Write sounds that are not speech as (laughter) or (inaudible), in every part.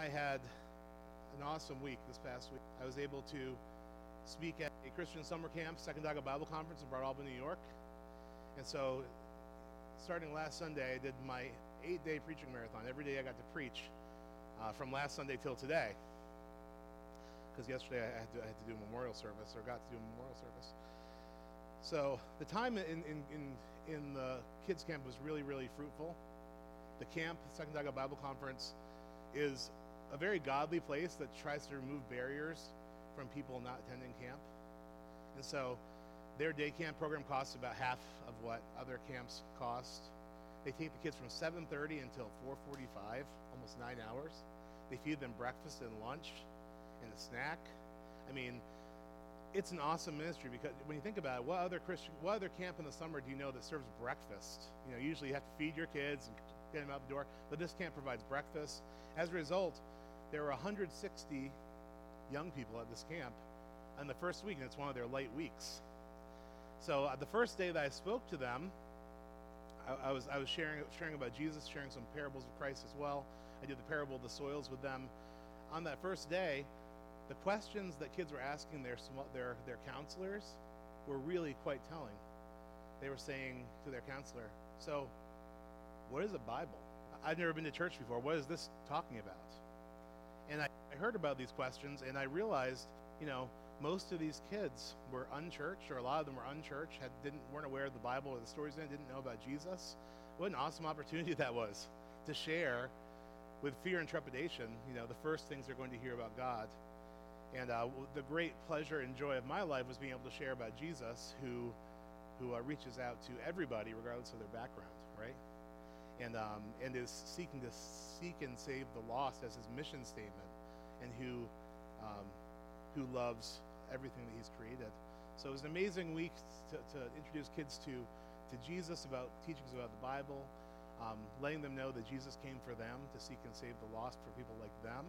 I had an awesome week this past week. I was able to speak at a Christian summer camp, Sacandaga Bible Conference in Broad New York. And so, starting last Sunday, I did my eight day preaching marathon. Every day I got to preach uh, from last Sunday till today. Because yesterday I had, to, I had to do a memorial service, or got to do a memorial service. So, the time in, in, in, in the kids' camp was really, really fruitful. The camp, Sacandaga Bible Conference, is a very godly place that tries to remove barriers from people not attending camp. And so their day camp program costs about half of what other camps cost. They take the kids from 7:30 until 4:45, almost 9 hours. They feed them breakfast and lunch and a snack. I mean, it's an awesome ministry because when you think about it, what other Christian, what other camp in the summer do you know that serves breakfast? You know, usually you have to feed your kids and get them out the door, but this camp provides breakfast. As a result, there were 160 young people at this camp on the first week, and it's one of their light weeks. So uh, the first day that I spoke to them, I, I, was I was sharing sharing about Jesus, sharing some parables of Christ as well. I did the parable of the soils with them. On that first day, the questions that kids were asking their their their counselors were really quite telling. They were saying to their counselor, "So, what is a Bible? I've never been to church before. What is this talking about?" I heard about these questions and I realized, you know, most of these kids were unchurched, or a lot of them were unchurched, had, didn't, weren't aware of the Bible or the stories in it, didn't know about Jesus. What an awesome opportunity (laughs) that was to share with fear and trepidation, you know, the first things they're going to hear about God. And uh, the great pleasure and joy of my life was being able to share about Jesus, who, who uh, reaches out to everybody, regardless of their background, right? And, um, and is seeking to seek and save the lost as his mission statement, and who, um, who loves everything that he's created. So it was an amazing week to, to introduce kids to, to Jesus, about teachings about the Bible, um, letting them know that Jesus came for them to seek and save the lost for people like them,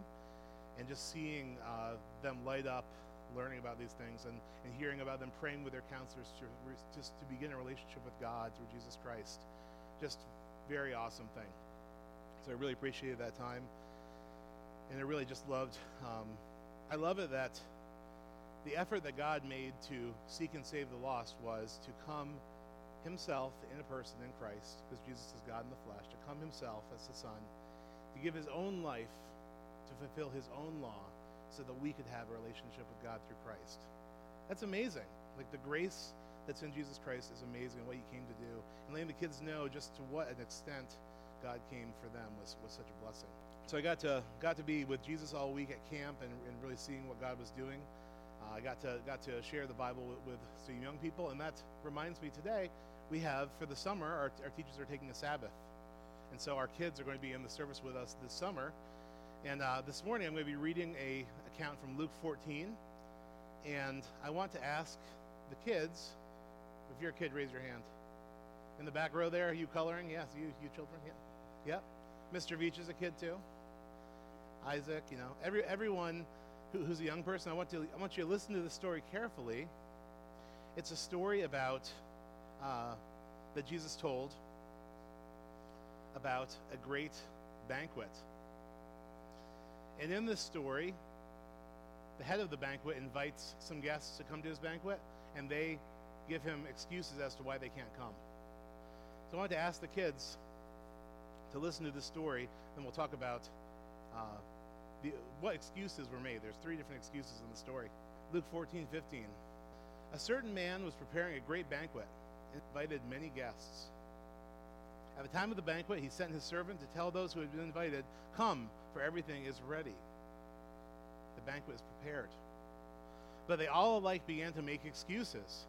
and just seeing uh, them light up learning about these things and, and hearing about them praying with their counselors to just to begin a relationship with God through Jesus Christ. Just very awesome thing. So I really appreciated that time. And I really just loved, um, I love it that the effort that God made to seek and save the lost was to come himself in a person in Christ, because Jesus is God in the flesh, to come himself as the Son, to give his own life to fulfill his own law so that we could have a relationship with God through Christ. That's amazing. Like the grace that's in Jesus Christ is amazing, what he came to do. And letting the kids know just to what an extent God came for them was, was such a blessing. So I got to got to be with Jesus all week at camp and, and really seeing what God was doing. Uh, I got to got to share the Bible with, with some young people, and that reminds me today we have for the summer our, our teachers are taking a Sabbath, and so our kids are going to be in the service with us this summer. And uh, this morning I'm going to be reading a account from Luke 14, and I want to ask the kids. If you're a kid, raise your hand. In the back row there, are you coloring? Yes, you you children. Yeah. Yep. Mr. Veach is a kid too. Isaac, you know, every everyone who, who's a young person, I want to I want you to listen to the story carefully. It's a story about uh, that Jesus told about a great banquet. And in this story, the head of the banquet invites some guests to come to his banquet, and they give him excuses as to why they can't come. So I wanted to ask the kids to listen to this story, then we'll talk about uh, the, what excuses were made. There's three different excuses in the story. Luke 14, 15. A certain man was preparing a great banquet and invited many guests. At the time of the banquet, he sent his servant to tell those who had been invited, Come, for everything is ready. The banquet is prepared. But they all alike began to make excuses.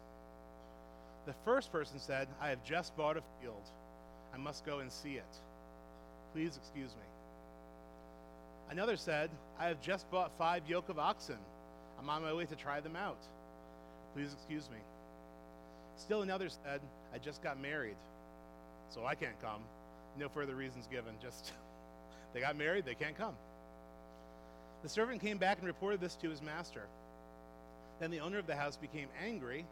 The first person said, I have just bought a field. I must go and see it. Please excuse me. Another said, I have just bought five yoke of oxen. I'm on my way to try them out. Please excuse me. Still another said, I just got married, so I can't come. No further reasons given. Just (laughs) they got married, they can't come. The servant came back and reported this to his master. Then the owner of the house became angry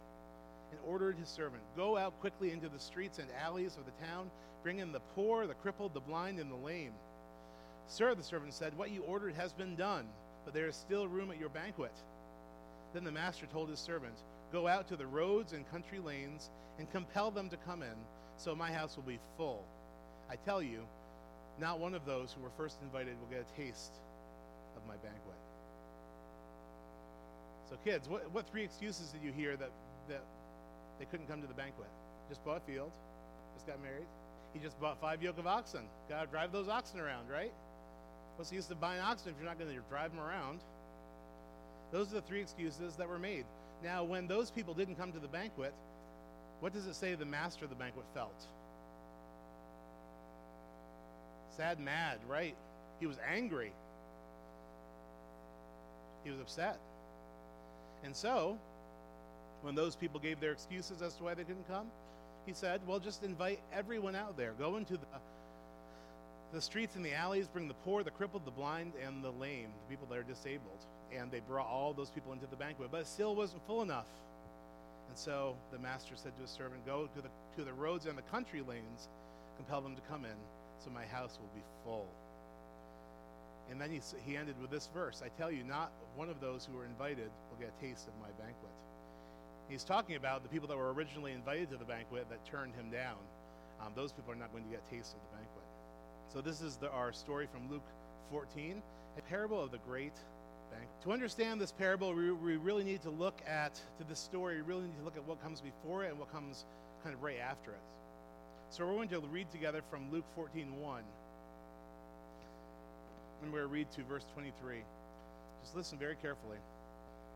and ordered his servant, Go out quickly into the streets and alleys of the town Bring in the poor, the crippled, the blind, and the lame. Sir, the servant said, What you ordered has been done, but there is still room at your banquet. Then the master told his servant, Go out to the roads and country lanes and compel them to come in, so my house will be full. I tell you, not one of those who were first invited will get a taste of my banquet. So, kids, what, what three excuses did you hear that, that they couldn't come to the banquet? Just bought a field, just got married. He just bought five yoke of oxen. Got to drive those oxen around, right? What's the use of buying oxen if you're not going to drive them around? Those are the three excuses that were made. Now, when those people didn't come to the banquet, what does it say the master of the banquet felt? Sad, mad, right? He was angry. He was upset. And so, when those people gave their excuses as to why they couldn't come, he said, Well, just invite everyone out there. Go into the, the streets and the alleys, bring the poor, the crippled, the blind, and the lame, the people that are disabled. And they brought all those people into the banquet, but it still wasn't full enough. And so the master said to his servant, Go to the, to the roads and the country lanes, compel them to come in, so my house will be full. And then he, he ended with this verse I tell you, not one of those who were invited will get a taste of my banquet. He's talking about the people that were originally invited to the banquet that turned him down. Um, those people are not going to get taste of the banquet. So, this is the, our story from Luke 14, a parable of the great banquet. To understand this parable, we, we really need to look at, to this story, we really need to look at what comes before it and what comes kind of right after it. So, we're going to read together from Luke 14 1. And we're going to read to verse 23. Just listen very carefully.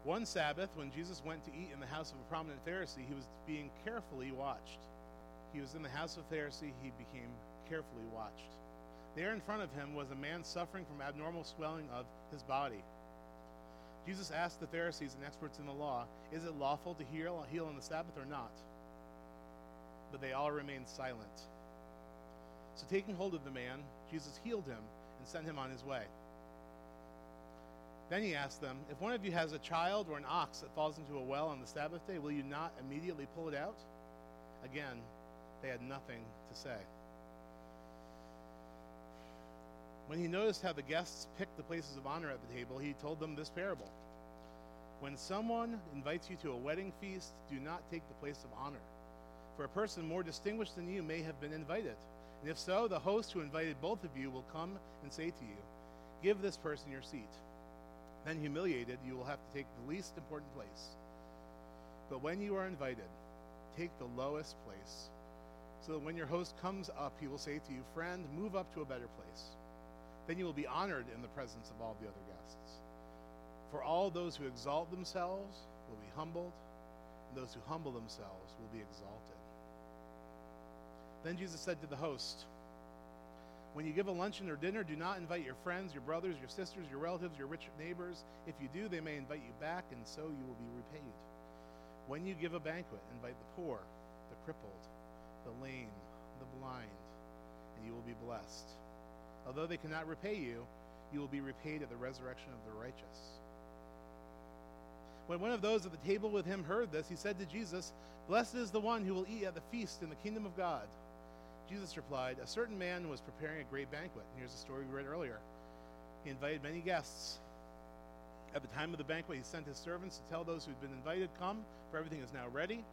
One Sabbath, when Jesus went to eat in the house of a prominent Pharisee, he was being carefully watched. He was in the house of a Pharisee, he became carefully watched. There in front of him was a man suffering from abnormal swelling of his body. Jesus asked the Pharisees and experts in the law, Is it lawful to heal, heal on the Sabbath or not? But they all remained silent. So, taking hold of the man, Jesus healed him and sent him on his way. Then he asked them, If one of you has a child or an ox that falls into a well on the Sabbath day, will you not immediately pull it out? Again, they had nothing to say. When he noticed how the guests picked the places of honor at the table, he told them this parable When someone invites you to a wedding feast, do not take the place of honor, for a person more distinguished than you may have been invited. And if so, the host who invited both of you will come and say to you, Give this person your seat. Then, humiliated, you will have to take the least important place. But when you are invited, take the lowest place, so that when your host comes up, he will say to you, Friend, move up to a better place. Then you will be honored in the presence of all the other guests. For all those who exalt themselves will be humbled, and those who humble themselves will be exalted. Then Jesus said to the host, when you give a luncheon or dinner, do not invite your friends, your brothers, your sisters, your relatives, your rich neighbors. If you do, they may invite you back, and so you will be repaid. When you give a banquet, invite the poor, the crippled, the lame, the blind, and you will be blessed. Although they cannot repay you, you will be repaid at the resurrection of the righteous. When one of those at the table with him heard this, he said to Jesus, Blessed is the one who will eat at the feast in the kingdom of God. Jesus replied, A certain man was preparing a great banquet. And here's the story we read earlier. He invited many guests. At the time of the banquet, he sent his servants to tell those who had been invited, Come, for everything is now ready.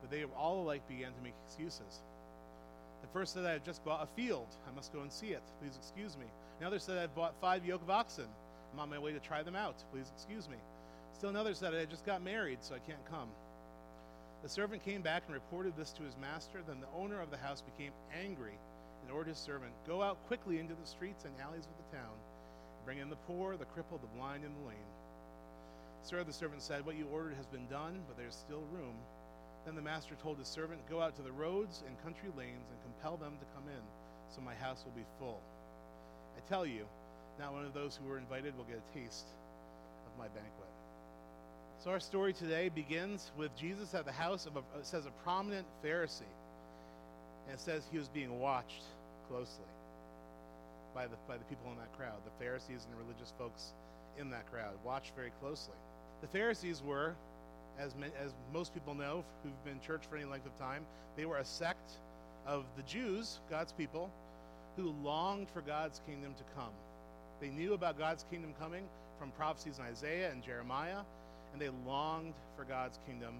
But they all alike began to make excuses. The first said, I have just bought a field. I must go and see it. Please excuse me. Another said, I've bought five yoke of oxen. I'm on my way to try them out. Please excuse me. Still another said, I just got married, so I can't come. The servant came back and reported this to his master. Then the owner of the house became angry and ordered his servant, Go out quickly into the streets and alleys of the town, bring in the poor, the crippled, the blind, and the lame. Sir, the servant said, What you ordered has been done, but there's still room. Then the master told his servant, Go out to the roads and country lanes and compel them to come in, so my house will be full. I tell you, not one of those who were invited will get a taste of my banquet. So our story today begins with Jesus at the house of a, says a prominent Pharisee. And it says he was being watched closely by the, by the people in that crowd, the Pharisees and the religious folks in that crowd, watched very closely. The Pharisees were, as, as most people know who've been in church for any length of time, they were a sect of the Jews, God's people, who longed for God's kingdom to come. They knew about God's kingdom coming from prophecies in Isaiah and Jeremiah, and they longed for God's kingdom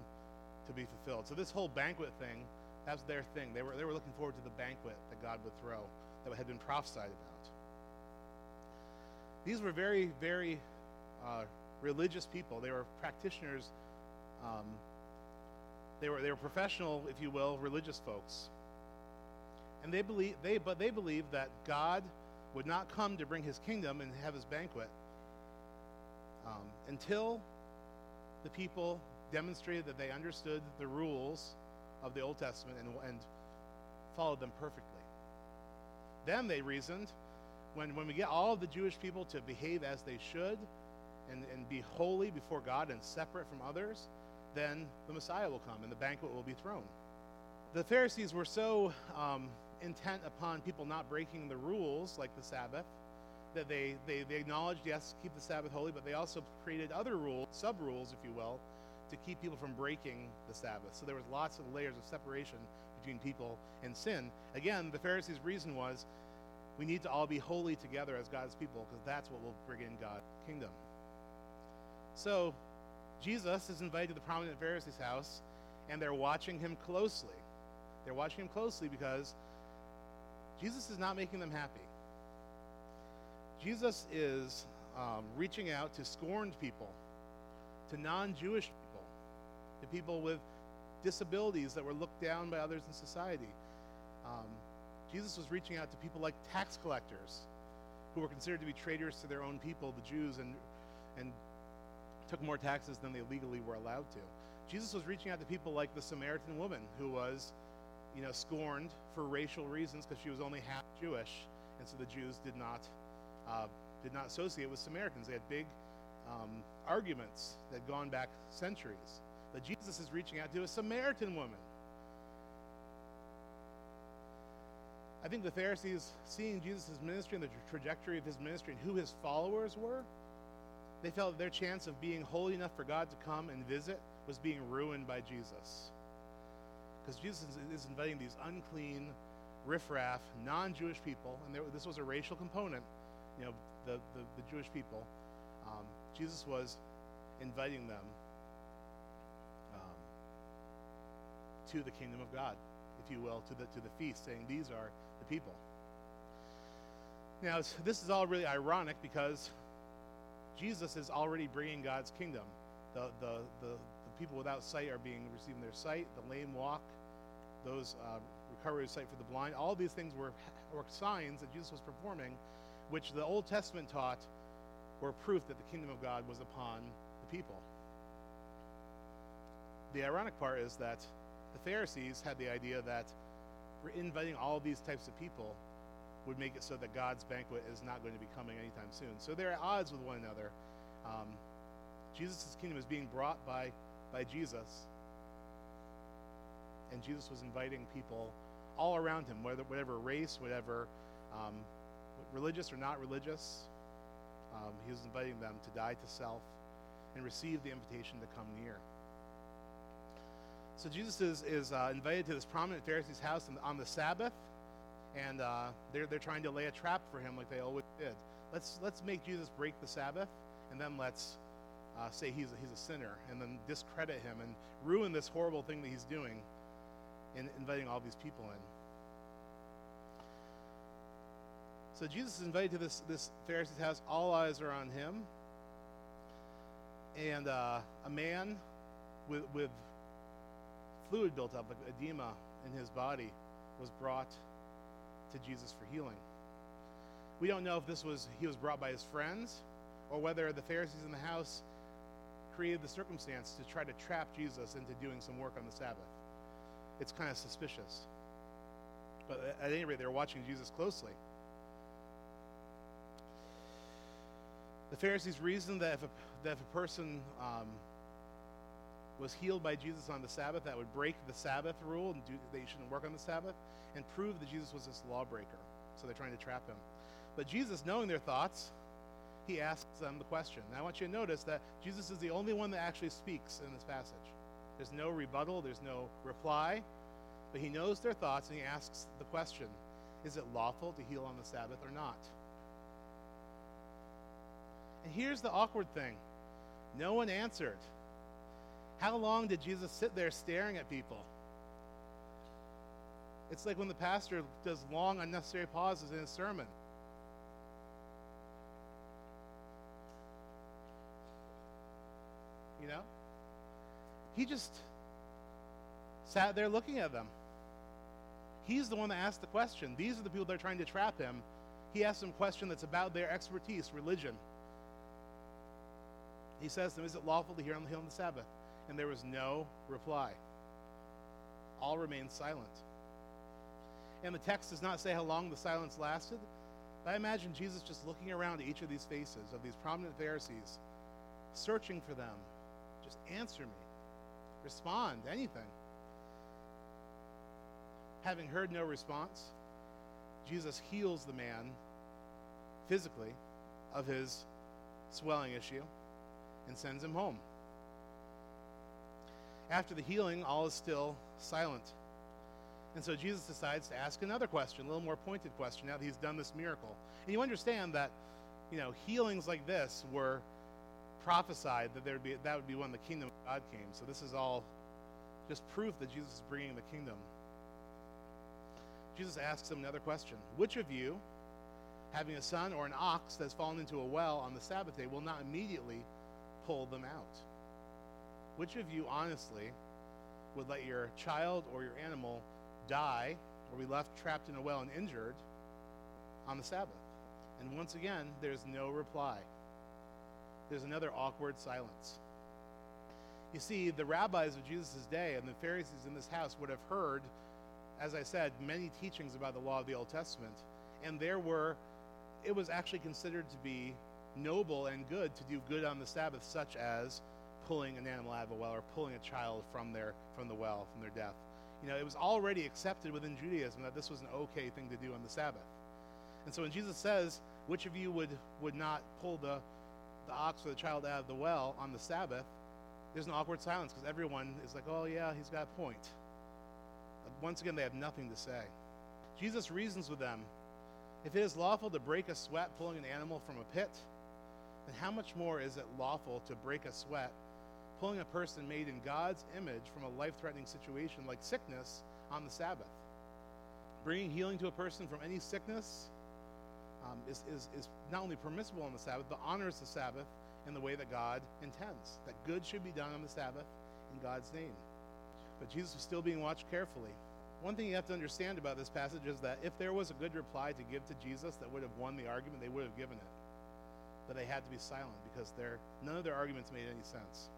to be fulfilled. So this whole banquet thing, that was their thing. They were, they were looking forward to the banquet that God would throw, that had been prophesied about. These were very, very uh, religious people. They were practitioners. Um, they were they were professional, if you will, religious folks. And they believe they but they believed that God would not come to bring His kingdom and have His banquet um, until the people demonstrated that they understood the rules of the Old Testament and, and followed them perfectly. Then they reasoned when, when we get all of the Jewish people to behave as they should and, and be holy before God and separate from others, then the Messiah will come and the banquet will be thrown. The Pharisees were so um, intent upon people not breaking the rules, like the Sabbath, that they, they, they acknowledged, yes, keep the Sabbath holy, but they also created other rules, sub rules, if you will, to keep people from breaking the Sabbath. So there was lots of layers of separation between people and sin. Again, the Pharisees' reason was we need to all be holy together as God's people because that's what will bring in God's kingdom. So Jesus is invited to the prominent Pharisee's house, and they're watching him closely. They're watching him closely because Jesus is not making them happy. Jesus is um, reaching out to scorned people, to non Jewish people, to people with disabilities that were looked down by others in society. Um, Jesus was reaching out to people like tax collectors who were considered to be traitors to their own people, the Jews, and, and took more taxes than they legally were allowed to. Jesus was reaching out to people like the Samaritan woman who was, you know, scorned for racial reasons because she was only half Jewish, and so the Jews did not uh, did not associate with Samaritans. They had big um, arguments that had gone back centuries. But Jesus is reaching out to a Samaritan woman. I think the Pharisees, seeing Jesus' ministry and the trajectory of his ministry and who his followers were, they felt their chance of being holy enough for God to come and visit was being ruined by Jesus. Because Jesus is inviting these unclean, riffraff, non Jewish people, and there, this was a racial component, you know, the, the, the Jewish people. Um, Jesus was inviting them um, to the kingdom of God, if you will, to the, to the feast, saying, These are the people. Now, this is all really ironic because Jesus is already bringing God's kingdom. The, the, the, the people without sight are being receiving their sight, the lame walk, those uh, recovery of sight for the blind. All these things were, were signs that Jesus was performing, which the Old Testament taught were proof that the kingdom of God was upon the people. The ironic part is that the Pharisees had the idea that inviting all these types of people would make it so that God's banquet is not going to be coming anytime soon. So they're at odds with one another. Um, Jesus' kingdom is being brought by, by Jesus. And Jesus was inviting people all around him, whether, whatever race, whatever um, religious or not religious. Um, he was inviting them to die to self and receive the invitation to come near. So Jesus is, is uh, invited to this prominent Pharisee's house on the Sabbath and uh, they're, they're trying to lay a trap for him like they always did. Let's, let's make Jesus break the Sabbath, and then let's uh, say he's a, he's a sinner, and then discredit him and ruin this horrible thing that he's doing in inviting all these people in. So Jesus is invited to this, this Pharisee's house. All eyes are on him. And uh, a man with, with fluid built up, like edema in his body, was brought to Jesus for healing. We don't know if this was he was brought by his friends or whether the Pharisees in the house created the circumstance to try to trap Jesus into doing some work on the Sabbath. It's kind of suspicious. But at any rate, they were watching Jesus closely. The Pharisees reasoned that if a, that if a person um, was healed by Jesus on the Sabbath, that would break the Sabbath rule and do, that you shouldn't work on the Sabbath and prove that Jesus was this lawbreaker. So they're trying to trap him. But Jesus, knowing their thoughts, he asks them the question. Now I want you to notice that Jesus is the only one that actually speaks in this passage. There's no rebuttal, there's no reply, but he knows their thoughts and he asks the question Is it lawful to heal on the Sabbath or not? And here's the awkward thing no one answered. How long did Jesus sit there staring at people? It's like when the pastor does long, unnecessary pauses in his sermon. You know? He just sat there looking at them. He's the one that asked the question. These are the people that are trying to trap him. He asked them a question that's about their expertise, religion. He says to them, Is it lawful to hear on the hill on the Sabbath? And there was no reply. All remained silent. And the text does not say how long the silence lasted. But I imagine Jesus just looking around at each of these faces of these prominent Pharisees, searching for them. Just answer me. Respond, anything. Having heard no response, Jesus heals the man physically of his swelling issue and sends him home. After the healing, all is still silent. And so Jesus decides to ask another question, a little more pointed question, now that he's done this miracle. And you understand that, you know, healings like this were prophesied that there would be that would be when the kingdom of God came. So this is all just proof that Jesus is bringing the kingdom. Jesus asks him another question. Which of you, having a son or an ox that's fallen into a well on the Sabbath day, will not immediately pull them out? Which of you, honestly, would let your child or your animal die or be left trapped in a well and injured on the Sabbath? And once again, there's no reply. There's another awkward silence. You see, the rabbis of Jesus' day and the Pharisees in this house would have heard, as I said, many teachings about the law of the Old Testament. And there were, it was actually considered to be noble and good to do good on the Sabbath, such as pulling an animal out of a well or pulling a child from their from the well from their death. You know, it was already accepted within Judaism that this was an okay thing to do on the Sabbath. And so when Jesus says, "Which of you would would not pull the the ox or the child out of the well on the Sabbath?" There's an awkward silence because everyone is like, "Oh yeah, he's got a point." Once again, they have nothing to say. Jesus reasons with them. If it is lawful to break a sweat pulling an animal from a pit, then how much more is it lawful to break a sweat pulling a person made in God's image from a life threatening situation like sickness on the Sabbath. Bringing healing to a person from any sickness um, is, is, is not only permissible on the Sabbath, but honors the Sabbath in the way that God intends. That good should be done on the Sabbath in God's name. But Jesus was still being watched carefully. One thing you have to understand about this passage is that if there was a good reply to give to Jesus that would have won the argument, they would have given it. But they had to be silent because their, none of their arguments made any sense.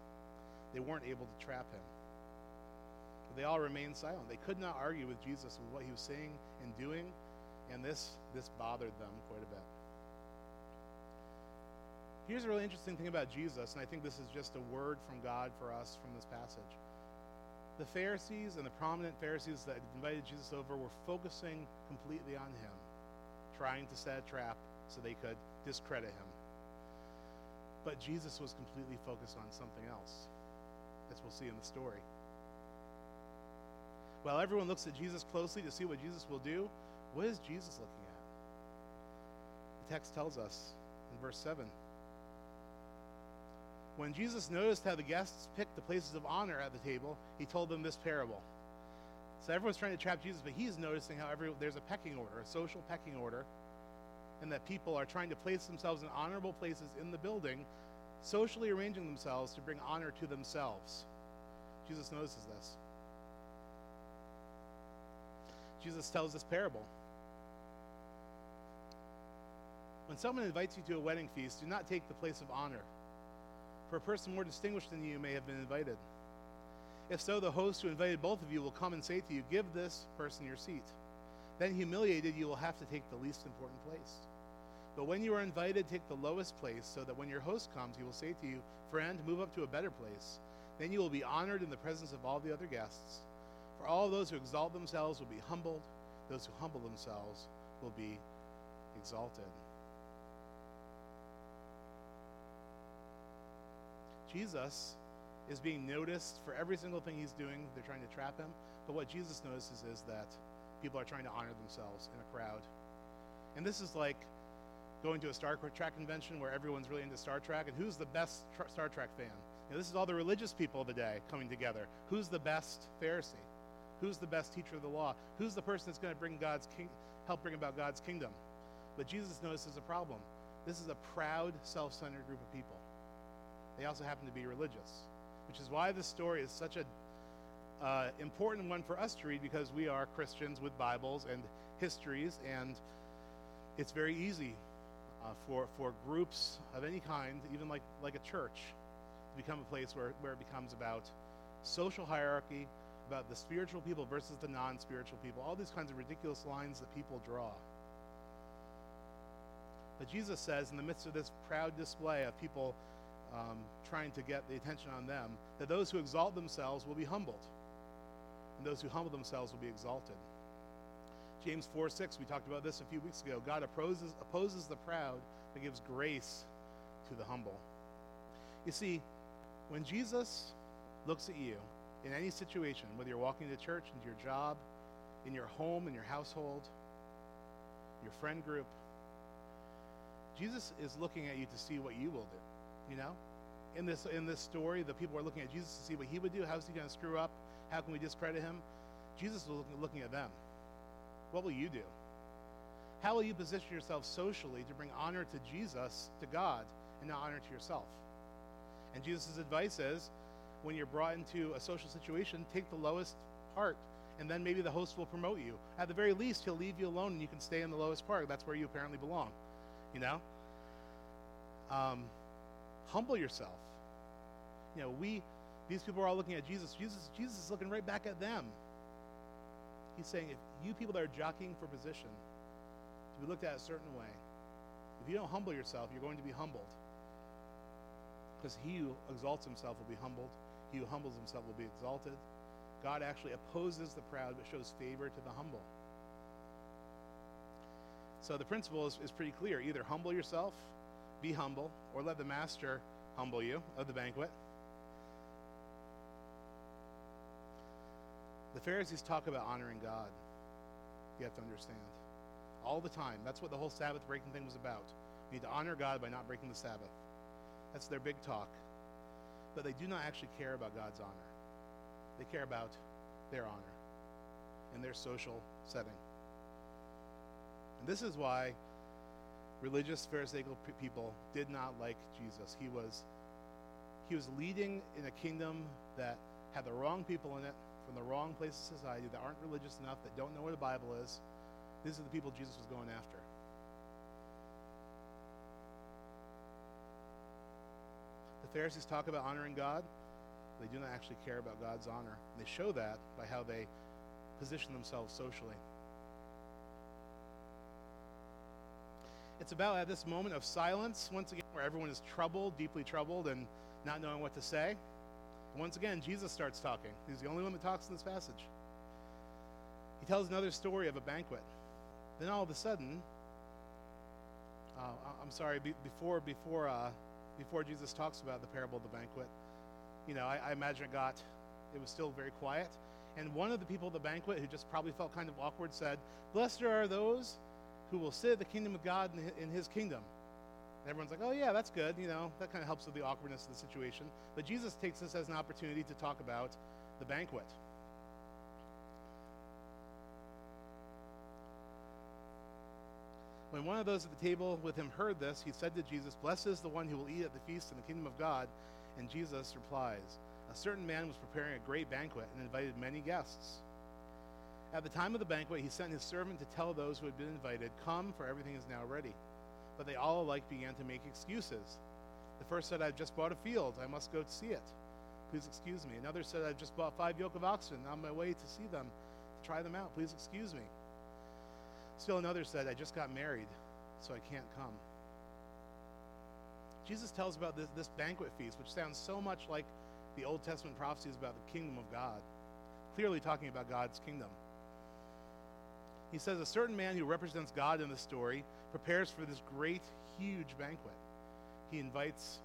They weren't able to trap him. But they all remained silent. They could not argue with Jesus with what he was saying and doing, and this, this bothered them quite a bit. Here's a really interesting thing about Jesus, and I think this is just a word from God for us from this passage. The Pharisees and the prominent Pharisees that invited Jesus over were focusing completely on him, trying to set a trap so they could discredit him. But Jesus was completely focused on something else as we'll see in the story. While everyone looks at Jesus closely to see what Jesus will do, what is Jesus looking at? The text tells us in verse 7. When Jesus noticed how the guests picked the places of honor at the table, he told them this parable. So everyone's trying to trap Jesus, but he's noticing how every, there's a pecking order, a social pecking order, and that people are trying to place themselves in honorable places in the building socially arranging themselves to bring honor to themselves. Jesus notices this. Jesus tells this parable. When someone invites you to a wedding feast, do not take the place of honor, for a person more distinguished than you may have been invited. If so, the host who invited both of you will come and say to you, Give this person your seat. Then, humiliated, you will have to take the least important place. But when you are invited, take the lowest place, so that when your host comes, he will say to you, Friend, move up to a better place. Then you will be honored in the presence of all the other guests. For all those who exalt themselves will be humbled, those who humble themselves will be exalted. Jesus is being noticed for every single thing he's doing. They're trying to trap him. But what Jesus notices is that people are trying to honor themselves in a crowd. And this is like going to a Star Trek convention where everyone's really into Star Trek, and who's the best tr- Star Trek fan? This is all the religious people of the day coming together. Who's the best Pharisee? Who's the best teacher of the law? Who's the person that's going to bring God's king, help bring about God's kingdom? But Jesus notices a problem. This is a proud, self-centered group of people. They also happen to be religious, which is why this story is such a uh, important one for us to read because we are Christians with Bibles and histories, and it's very easy uh, for, for groups of any kind, even like, like a church, to become a place where, where it becomes about social hierarchy, about the spiritual people versus the non spiritual people, all these kinds of ridiculous lines that people draw. But Jesus says, in the midst of this proud display of people um, trying to get the attention on them, that those who exalt themselves will be humbled, and those who humble themselves will be exalted. James 4 6, we talked about this a few weeks ago. God opposes, opposes the proud, but gives grace to the humble. You see, when Jesus looks at you in any situation, whether you're walking to church, into your job, in your home, in your household, your friend group, Jesus is looking at you to see what you will do. You know, in this in this story, the people are looking at Jesus to see what he would do. How's he going to screw up? How can we discredit him? Jesus was looking, at them. What will you do? How will you position yourself socially to bring honor to Jesus, to God, and not honor to yourself? And Jesus' advice is when you're brought into a social situation, take the lowest part, and then maybe the host will promote you. At the very least, he'll leave you alone and you can stay in the lowest part. That's where you apparently belong. You know? Um, humble yourself. You know, we, these people are all looking at Jesus. Jesus, Jesus is looking right back at them. He's saying, if you people that are jockeying for position to be looked at a certain way, if you don't humble yourself, you're going to be humbled. Because he who exalts himself will be humbled, he who humbles himself will be exalted. God actually opposes the proud but shows favor to the humble. So the principle is, is pretty clear. Either humble yourself, be humble, or let the master humble you of the banquet. The Pharisees talk about honoring God. You have to understand. All the time. That's what the whole Sabbath breaking thing was about. You need to honor God by not breaking the Sabbath. That's their big talk. But they do not actually care about God's honor. They care about their honor in their social setting. And this is why religious Pharisaical people did not like Jesus. He was he was leading in a kingdom that had the wrong people in it, from the wrong place of society, that aren't religious enough, that don't know where the Bible is. These are the people Jesus was going after. The Pharisees talk about honoring God. They do not actually care about God's honor. They show that by how they position themselves socially. It's about at this moment of silence, once again, where everyone is troubled, deeply troubled, and not knowing what to say. Once again, Jesus starts talking. He's the only one that talks in this passage. He tells another story of a banquet. Then all of a sudden, uh, I'm sorry, be, before before uh, before Jesus talks about the parable of the banquet, you know, I, I imagine it got, it was still very quiet. And one of the people at the banquet who just probably felt kind of awkward said, "Blessed are those who will sit at the kingdom of God in his kingdom." Everyone's like, "Oh yeah, that's good." You know, that kind of helps with the awkwardness of the situation. But Jesus takes this as an opportunity to talk about the banquet. When one of those at the table with him heard this, he said to Jesus, Blessed is the one who will eat at the feast in the kingdom of God. And Jesus replies, A certain man was preparing a great banquet and invited many guests. At the time of the banquet, he sent his servant to tell those who had been invited, Come, for everything is now ready. But they all alike began to make excuses. The first said, I've just bought a field. I must go to see it. Please excuse me. Another said, I've just bought five yoke of oxen. I'm on my way to see them, to try them out. Please excuse me. Still another said, I just got married, so I can't come. Jesus tells about this, this banquet feast, which sounds so much like the Old Testament prophecies about the kingdom of God, clearly talking about God's kingdom. He says, A certain man who represents God in the story prepares for this great, huge banquet. He invites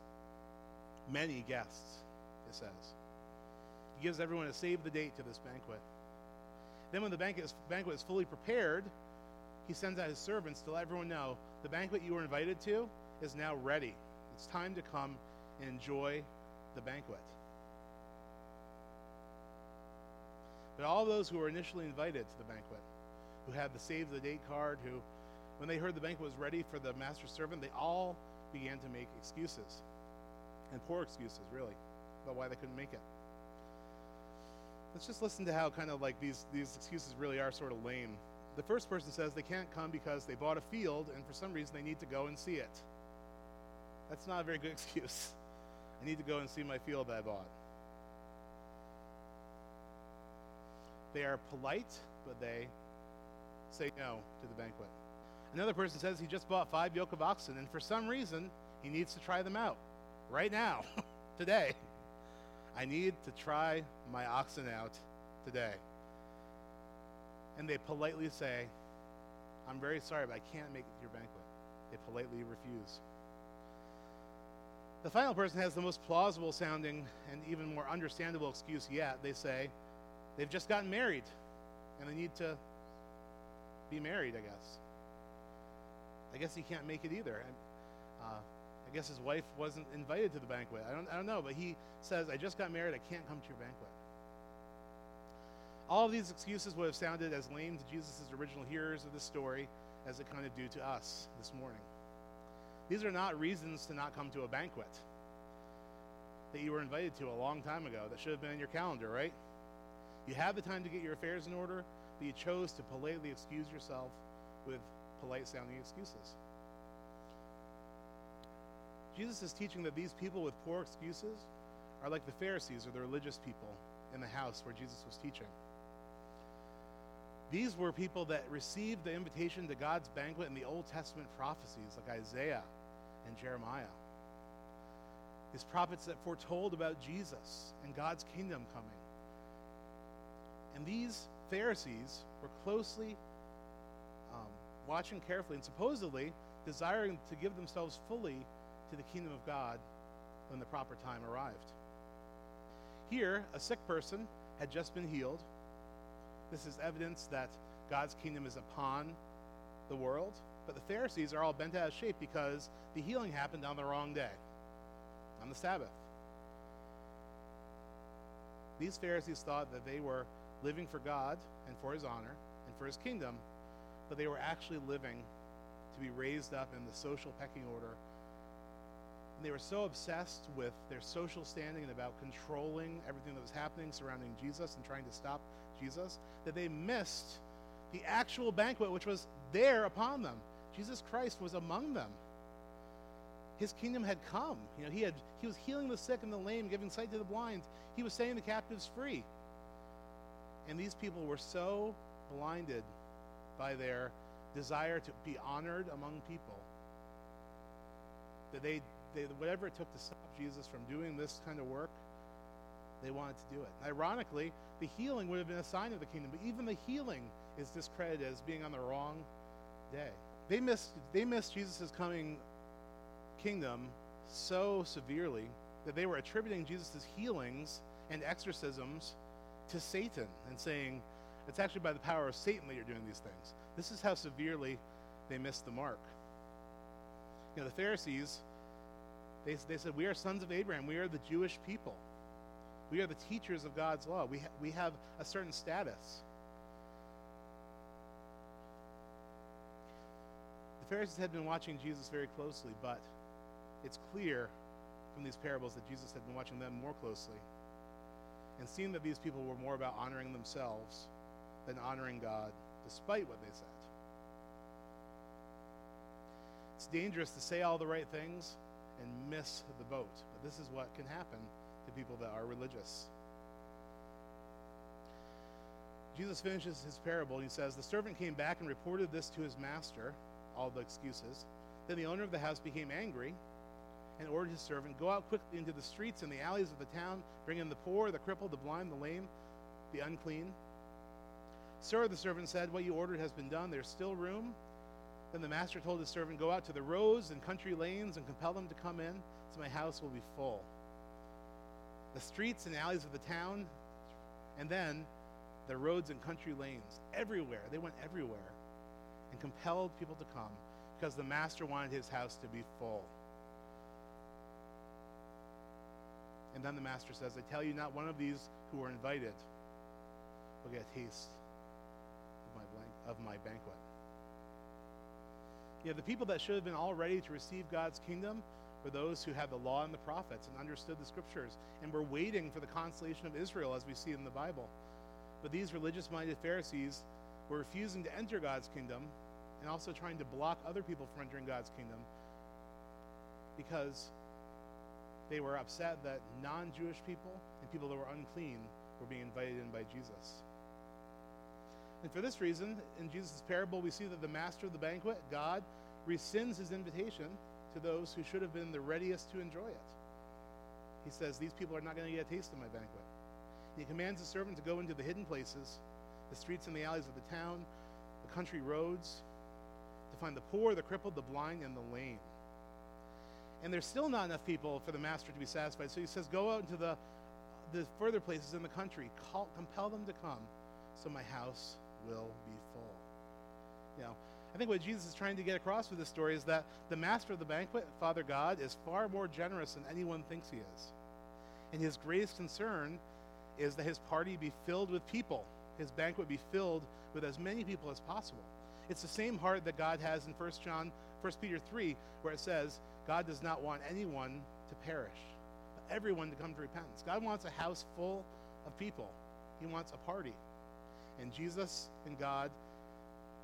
many guests, it says. He gives everyone a save the date to this banquet. Then, when the banquet is, banquet is fully prepared, he sends out his servants to let everyone know The banquet you were invited to is now ready. It's time to come and enjoy the banquet. But all those who were initially invited to the banquet, who had the save the date card, who, when they heard the banquet was ready for the master's servant, they all began to make excuses. And poor excuses, really, about why they couldn't make it. Let's just listen to how kind of like these, these excuses really are sort of lame. The first person says they can't come because they bought a field and for some reason they need to go and see it. That's not a very good (laughs) excuse. I need to go and see my field that I bought. They are polite, but they say no to the banquet. Another person says he just bought five yoke of oxen, and for some reason, he needs to try them out right now, (laughs) today. I need to try my oxen out today. And they politely say, I'm very sorry, but I can't make it to your banquet. They politely refuse. The final person has the most plausible sounding and even more understandable excuse yet. They say they've just gotten married and they need to be married, I guess. I guess he can't make it either. Uh, I guess his wife wasn't invited to the banquet. I don't, I don't know, but he says, I just got married. I can't come to your banquet. All of these excuses would have sounded as lame to Jesus' original hearers of the story as it kind of do to us this morning. These are not reasons to not come to a banquet that you were invited to a long time ago that should have been in your calendar, right? You have the time to get your affairs in order, but you chose to politely excuse yourself with polite sounding excuses. Jesus is teaching that these people with poor excuses are like the Pharisees or the religious people in the house where Jesus was teaching. These were people that received the invitation to God's banquet in the Old Testament prophecies, like Isaiah and Jeremiah. These prophets that foretold about Jesus and God's kingdom coming. And these Pharisees were closely um, watching carefully and supposedly desiring to give themselves fully to the kingdom of God when the proper time arrived. Here, a sick person had just been healed. This is evidence that God's kingdom is upon the world. But the Pharisees are all bent out of shape because the healing happened on the wrong day, on the Sabbath. These Pharisees thought that they were living for God and for his honor and for his kingdom, but they were actually living to be raised up in the social pecking order. And they were so obsessed with their social standing and about controlling everything that was happening surrounding Jesus and trying to stop Jesus that they missed the actual banquet which was there upon them. Jesus Christ was among them. His kingdom had come. You know, he had he was healing the sick and the lame, giving sight to the blind. He was setting the captives free. And these people were so blinded by their desire to be honored among people that they, they whatever it took to stop Jesus from doing this kind of work, they wanted to do it. Ironically, the healing would have been a sign of the kingdom, but even the healing is discredited as being on the wrong day. They missed, they missed Jesus' coming kingdom so severely that they were attributing Jesus' healings and exorcisms to Satan and saying, it's actually by the power of Satan that you're doing these things. This is how severely they missed the mark. You know, the Pharisees, they, they said, We are sons of Abraham. We are the Jewish people. We are the teachers of God's law. We, ha- we have a certain status. The Pharisees had been watching Jesus very closely, but it's clear from these parables that Jesus had been watching them more closely and seeing that these people were more about honoring themselves than honoring God, despite what they said. It's dangerous to say all the right things and miss the boat, but this is what can happen to people that are religious. Jesus finishes his parable. He says, The servant came back and reported this to his master, all the excuses. Then the owner of the house became angry and ordered his servant, Go out quickly into the streets and the alleys of the town, bring in the poor, the crippled, the blind, the lame, the unclean. Sir, the servant said, What you ordered has been done. There's still room. Then the master told his servant, Go out to the roads and country lanes and compel them to come in, so my house will be full. The streets and alleys of the town, and then the roads and country lanes, everywhere. They went everywhere and compelled people to come because the master wanted his house to be full. And then the master says, I tell you, not one of these who are invited will get a taste of my, blank, of my banquet. Yeah, the people that should have been all ready to receive God's kingdom were those who had the law and the prophets and understood the scriptures and were waiting for the consolation of Israel as we see in the Bible. But these religious minded Pharisees were refusing to enter God's kingdom and also trying to block other people from entering God's kingdom because they were upset that non Jewish people and people that were unclean were being invited in by Jesus. And for this reason, in Jesus' parable, we see that the master of the banquet, God, rescinds his invitation to those who should have been the readiest to enjoy it. He says, These people are not going to get a taste of my banquet. He commands the servant to go into the hidden places, the streets and the alleys of the town, the country roads, to find the poor, the crippled, the blind, and the lame. And there's still not enough people for the master to be satisfied. So he says, Go out into the, the further places in the country, call, compel them to come, so my house will be full. You know, I think what Jesus is trying to get across with this story is that the master of the banquet, Father God, is far more generous than anyone thinks he is. And his greatest concern is that his party be filled with people, his banquet be filled with as many people as possible. It's the same heart that God has in 1 John, 1 Peter 3, where it says, God does not want anyone to perish, but everyone to come to repentance. God wants a house full of people. He wants a party. And Jesus and God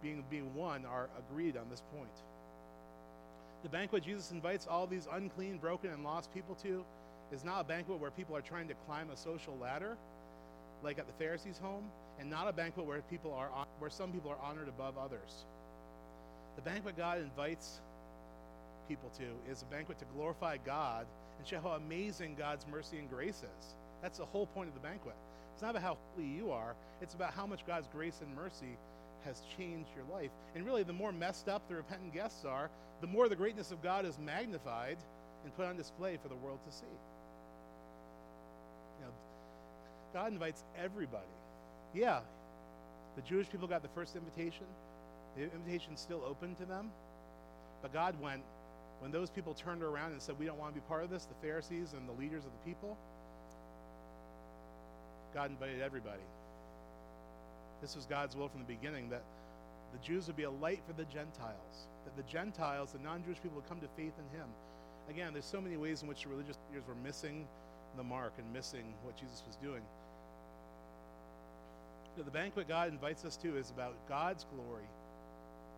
being, being one are agreed on this point. The banquet Jesus invites all these unclean, broken, and lost people to is not a banquet where people are trying to climb a social ladder, like at the Pharisees' home, and not a banquet where people are where some people are honored above others. The banquet God invites people to is a banquet to glorify God and show how amazing God's mercy and grace is. That's the whole point of the banquet. It's not about how holy you are, it's about how much God's grace and mercy has changed your life. And really, the more messed up the repentant guests are, the more the greatness of God is magnified and put on display for the world to see. You know, God invites everybody. Yeah, the Jewish people got the first invitation. The invitation's still open to them. But God went, when those people turned around and said, We don't want to be part of this, the Pharisees and the leaders of the people, God invited everybody. This was God's will from the beginning that the Jews would be a light for the Gentiles, that the Gentiles, the non Jewish people, would come to faith in Him. Again, there's so many ways in which the religious leaders were missing the mark and missing what Jesus was doing. the banquet God invites us to is about God's glory.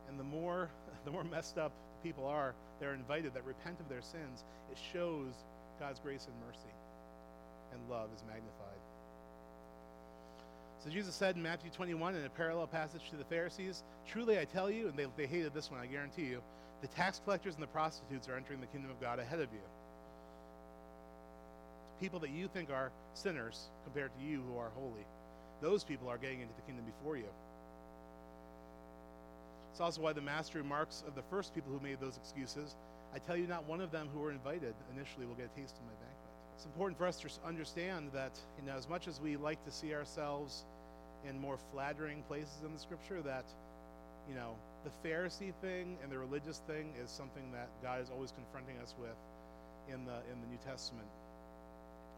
And the more, (laughs) the more messed up people are, they're invited that repent of their sins. It shows God's grace and mercy, and love is magnified. So Jesus said in Matthew 21 in a parallel passage to the Pharisees, Truly I tell you, and they, they hated this one, I guarantee you, the tax collectors and the prostitutes are entering the kingdom of God ahead of you. People that you think are sinners compared to you who are holy. Those people are getting into the kingdom before you. It's also why the master remarks of the first people who made those excuses I tell you, not one of them who were invited initially will get a taste of my banquet. It's important for us to understand that, you know, as much as we like to see ourselves in more flattering places in the scripture, that, you know, the Pharisee thing and the religious thing is something that God is always confronting us with in the in the New Testament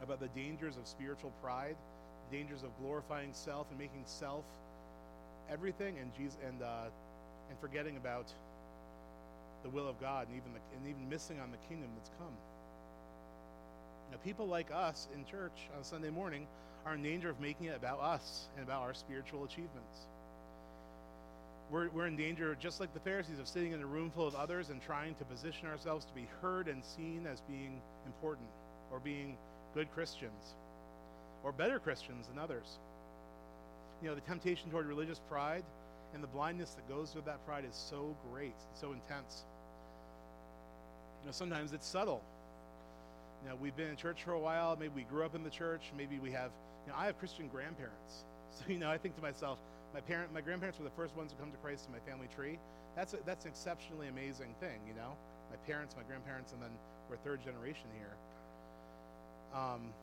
about the dangers of spiritual pride, the dangers of glorifying self and making self everything, and Jesus and uh, and forgetting about the will of God and even the, and even missing on the kingdom that's come. Now, people like us in church on Sunday morning are in danger of making it about us and about our spiritual achievements. We're, we're in danger, just like the Pharisees, of sitting in a room full of others and trying to position ourselves to be heard and seen as being important or being good Christians or better Christians than others. You know, the temptation toward religious pride and the blindness that goes with that pride is so great, so intense. You know, sometimes it's subtle. You know, we've been in church for a while. Maybe we grew up in the church. Maybe we have, you know, I have Christian grandparents. (laughs) So, you know, I think to myself, my parent, my grandparents were the first ones to come to Christ in my family tree. That's a, that's an exceptionally amazing thing, you know. My parents, my grandparents, and then we're third generation here. Um,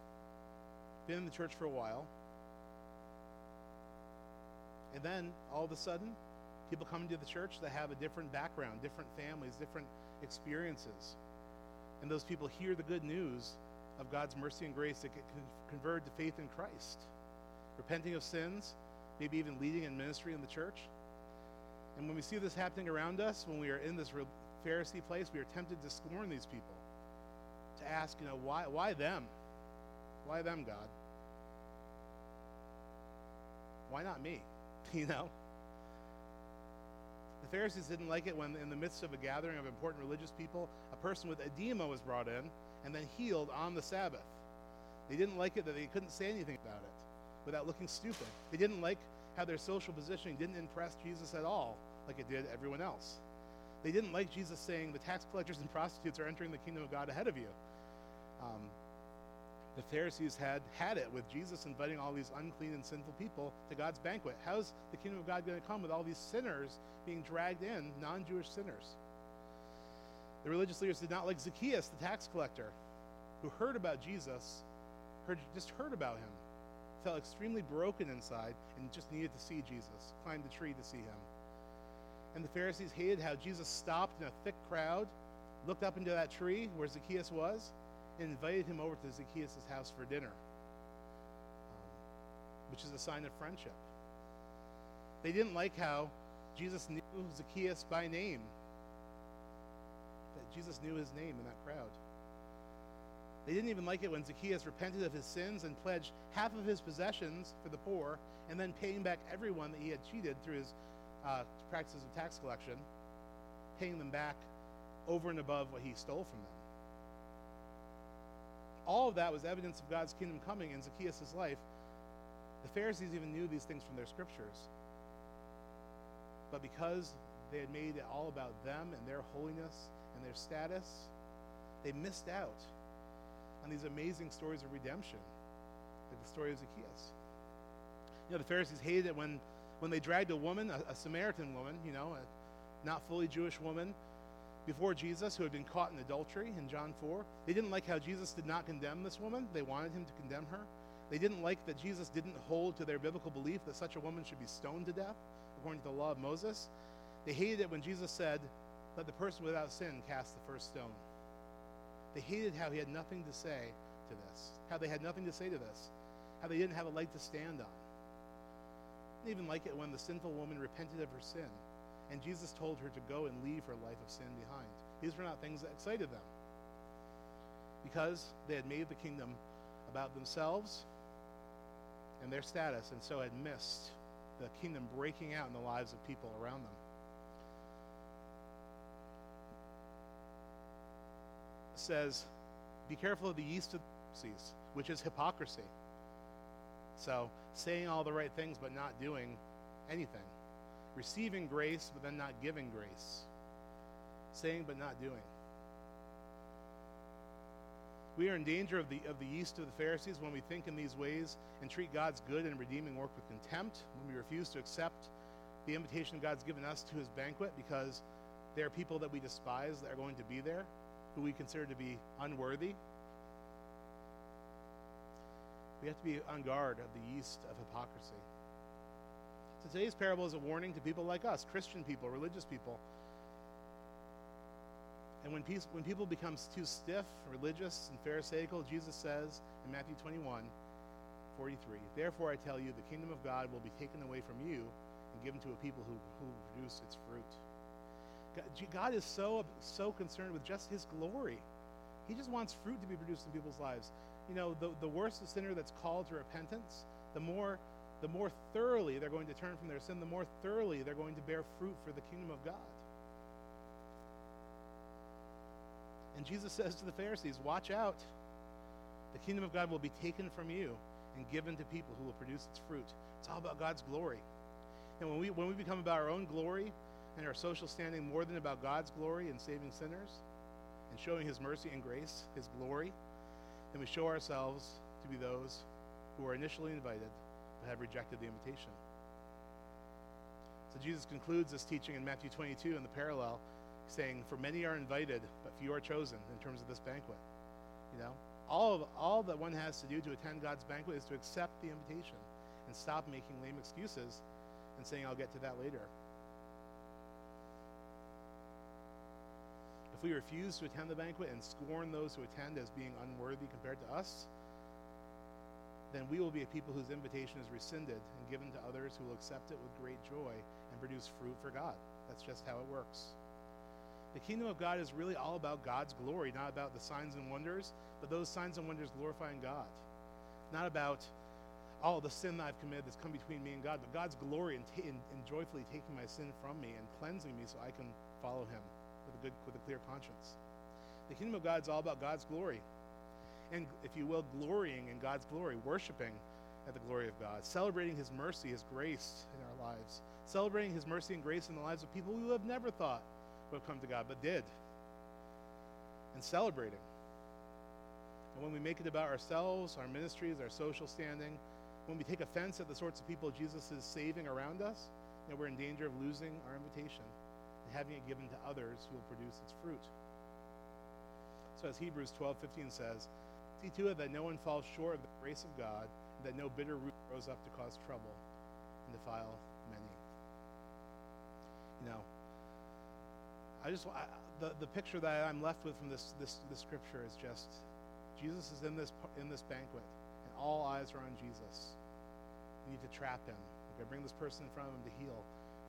been in the church for a while, and then all of a sudden, People come into the church that have a different background, different families, different experiences. And those people hear the good news of God's mercy and grace that get converted to faith in Christ, repenting of sins, maybe even leading in ministry in the church. And when we see this happening around us, when we are in this Pharisee place, we are tempted to scorn these people, to ask, you know, why, why them? Why them, God? Why not me? (laughs) You know? The Pharisees didn't like it when, in the midst of a gathering of important religious people, a person with edema was brought in and then healed on the Sabbath. They didn't like it that they couldn't say anything about it without looking stupid. They didn't like how their social positioning didn't impress Jesus at all, like it did everyone else. They didn't like Jesus saying the tax collectors and prostitutes are entering the kingdom of God ahead of you. Um, the Pharisees had had it with Jesus inviting all these unclean and sinful people to God's banquet. How's the kingdom of God going to come with all these sinners being dragged in, non Jewish sinners? The religious leaders did not like Zacchaeus, the tax collector, who heard about Jesus, heard, just heard about him, felt extremely broken inside, and just needed to see Jesus, climbed the tree to see him. And the Pharisees hated how Jesus stopped in a thick crowd, looked up into that tree where Zacchaeus was, and invited him over to Zacchaeus' house for dinner, um, which is a sign of friendship. They didn't like how Jesus knew Zacchaeus by name, that Jesus knew his name in that crowd. They didn't even like it when Zacchaeus repented of his sins and pledged half of his possessions for the poor, and then paying back everyone that he had cheated through his uh, practices of tax collection, paying them back over and above what he stole from them all of that was evidence of God's kingdom coming in Zacchaeus' life. The Pharisees even knew these things from their scriptures. But because they had made it all about them and their holiness and their status, they missed out on these amazing stories of redemption, like the story of Zacchaeus. You know, the Pharisees hated it when, when they dragged a woman, a, a Samaritan woman, you know, a not fully Jewish woman, before Jesus who had been caught in adultery in John 4. They didn't like how Jesus did not condemn this woman, they wanted him to condemn her. They didn't like that Jesus didn't hold to their biblical belief that such a woman should be stoned to death according to the law of Moses. They hated it when Jesus said, Let the person without sin cast the first stone. They hated how he had nothing to say to this, how they had nothing to say to this, how they didn't have a leg to stand on. They didn't even like it when the sinful woman repented of her sin and Jesus told her to go and leave her life of sin behind. These were not things that excited them because they had made the kingdom about themselves and their status, and so had missed the kingdom breaking out in the lives of people around them. It says, Be careful of the yeast of the which is hypocrisy. So, saying all the right things but not doing anything receiving grace but then not giving grace, saying but not doing. We are in danger of the, of the yeast of the Pharisees when we think in these ways and treat God's good and redeeming work with contempt, when we refuse to accept the invitation God's given us to his banquet because there are people that we despise that are going to be there, who we consider to be unworthy. We have to be on guard of the yeast of hypocrisy. Today's parable is a warning to people like us, Christian people, religious people. And when, peace, when people become too stiff, religious, and pharisaical, Jesus says in Matthew 21, 43, Therefore I tell you, the kingdom of God will be taken away from you and given to a people who, who produce its fruit. God is so, so concerned with just his glory. He just wants fruit to be produced in people's lives. You know, the, the worse the sinner that's called to repentance, the more the more thoroughly they're going to turn from their sin, the more thoroughly they're going to bear fruit for the kingdom of God. And Jesus says to the Pharisees, Watch out. The kingdom of God will be taken from you and given to people who will produce its fruit. It's all about God's glory. And when we, when we become about our own glory and our social standing more than about God's glory and saving sinners and showing his mercy and grace, his glory, then we show ourselves to be those who are initially invited have rejected the invitation. So Jesus concludes this teaching in Matthew 22 in the parallel, saying, For many are invited, but few are chosen in terms of this banquet. You know, all, of, all that one has to do to attend God's banquet is to accept the invitation and stop making lame excuses and saying, I'll get to that later. If we refuse to attend the banquet and scorn those who attend as being unworthy compared to us, then we will be a people whose invitation is rescinded and given to others who will accept it with great joy and produce fruit for God. That's just how it works. The kingdom of God is really all about God's glory, not about the signs and wonders, but those signs and wonders glorifying God. Not about all the sin that I've committed that's come between me and God, but God's glory ta- and, and joyfully taking my sin from me and cleansing me so I can follow Him with a good, with a clear conscience. The kingdom of God is all about God's glory, and if you will, glorying in God's glory, worshiping at the glory of God, celebrating His mercy, His grace in our lives, celebrating His mercy and grace in the lives of people who have never thought would come to God, but did, and celebrating. And when we make it about ourselves, our ministries, our social standing, when we take offense at the sorts of people Jesus is saving around us, then we're in danger of losing our invitation and having it given to others who will produce its fruit. So as Hebrews 12:15 says, see to it that no one falls short of the grace of God, that no bitter root grows up to cause trouble and defile many. You know, I just I, the the picture that I'm left with from this this this scripture is just Jesus is in this in this banquet, and all eyes are on Jesus. We need to trap him. We're going to bring this person in front of him to heal.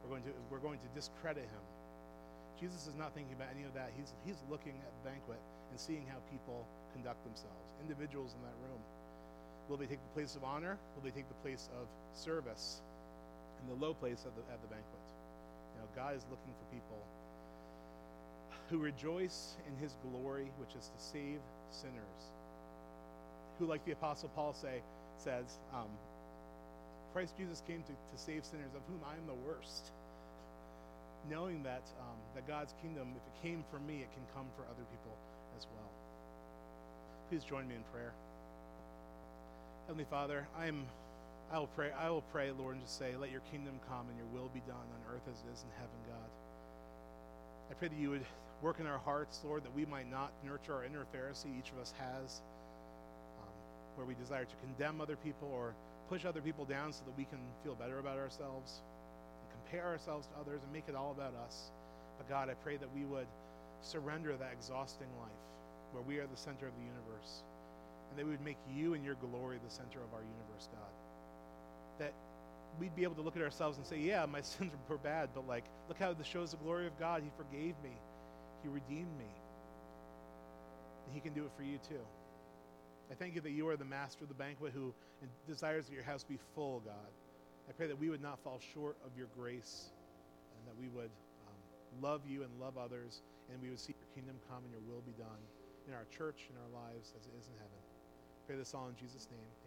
We're going to we're going to discredit him. Jesus is not thinking about any of that. He's he's looking at the banquet and seeing how people conduct themselves, individuals in that room. Will they take the place of honor? Will they take the place of service in the low place at the, at the banquet? You know, God is looking for people who rejoice in his glory, which is to save sinners. Who, like the Apostle Paul say, says, um, Christ Jesus came to, to save sinners, of whom I am the worst. (laughs) Knowing that, um, that God's kingdom, if it came for me, it can come for other people as well. Please join me in prayer. Heavenly Father, I am I will pray I will pray, Lord, and just say, let your kingdom come and your will be done on earth as it is in heaven, God. I pray that you would work in our hearts, Lord, that we might not nurture our inner Pharisee each of us has, um, where we desire to condemn other people or push other people down so that we can feel better about ourselves and compare ourselves to others and make it all about us. But God, I pray that we would surrender that exhausting life where we are the center of the universe and that we would make you and your glory the center of our universe, God. That we'd be able to look at ourselves and say, yeah, my (laughs) sins were bad, but like, look how this shows the glory of God. He forgave me, He redeemed me. And He can do it for you too. I thank you that you are the master of the banquet who desires that your house be full, God. I pray that we would not fall short of your grace and that we would um, love you and love others and we would see your kingdom come and your will be done in our church, in our lives, as it is in heaven. Pray this all in Jesus' name.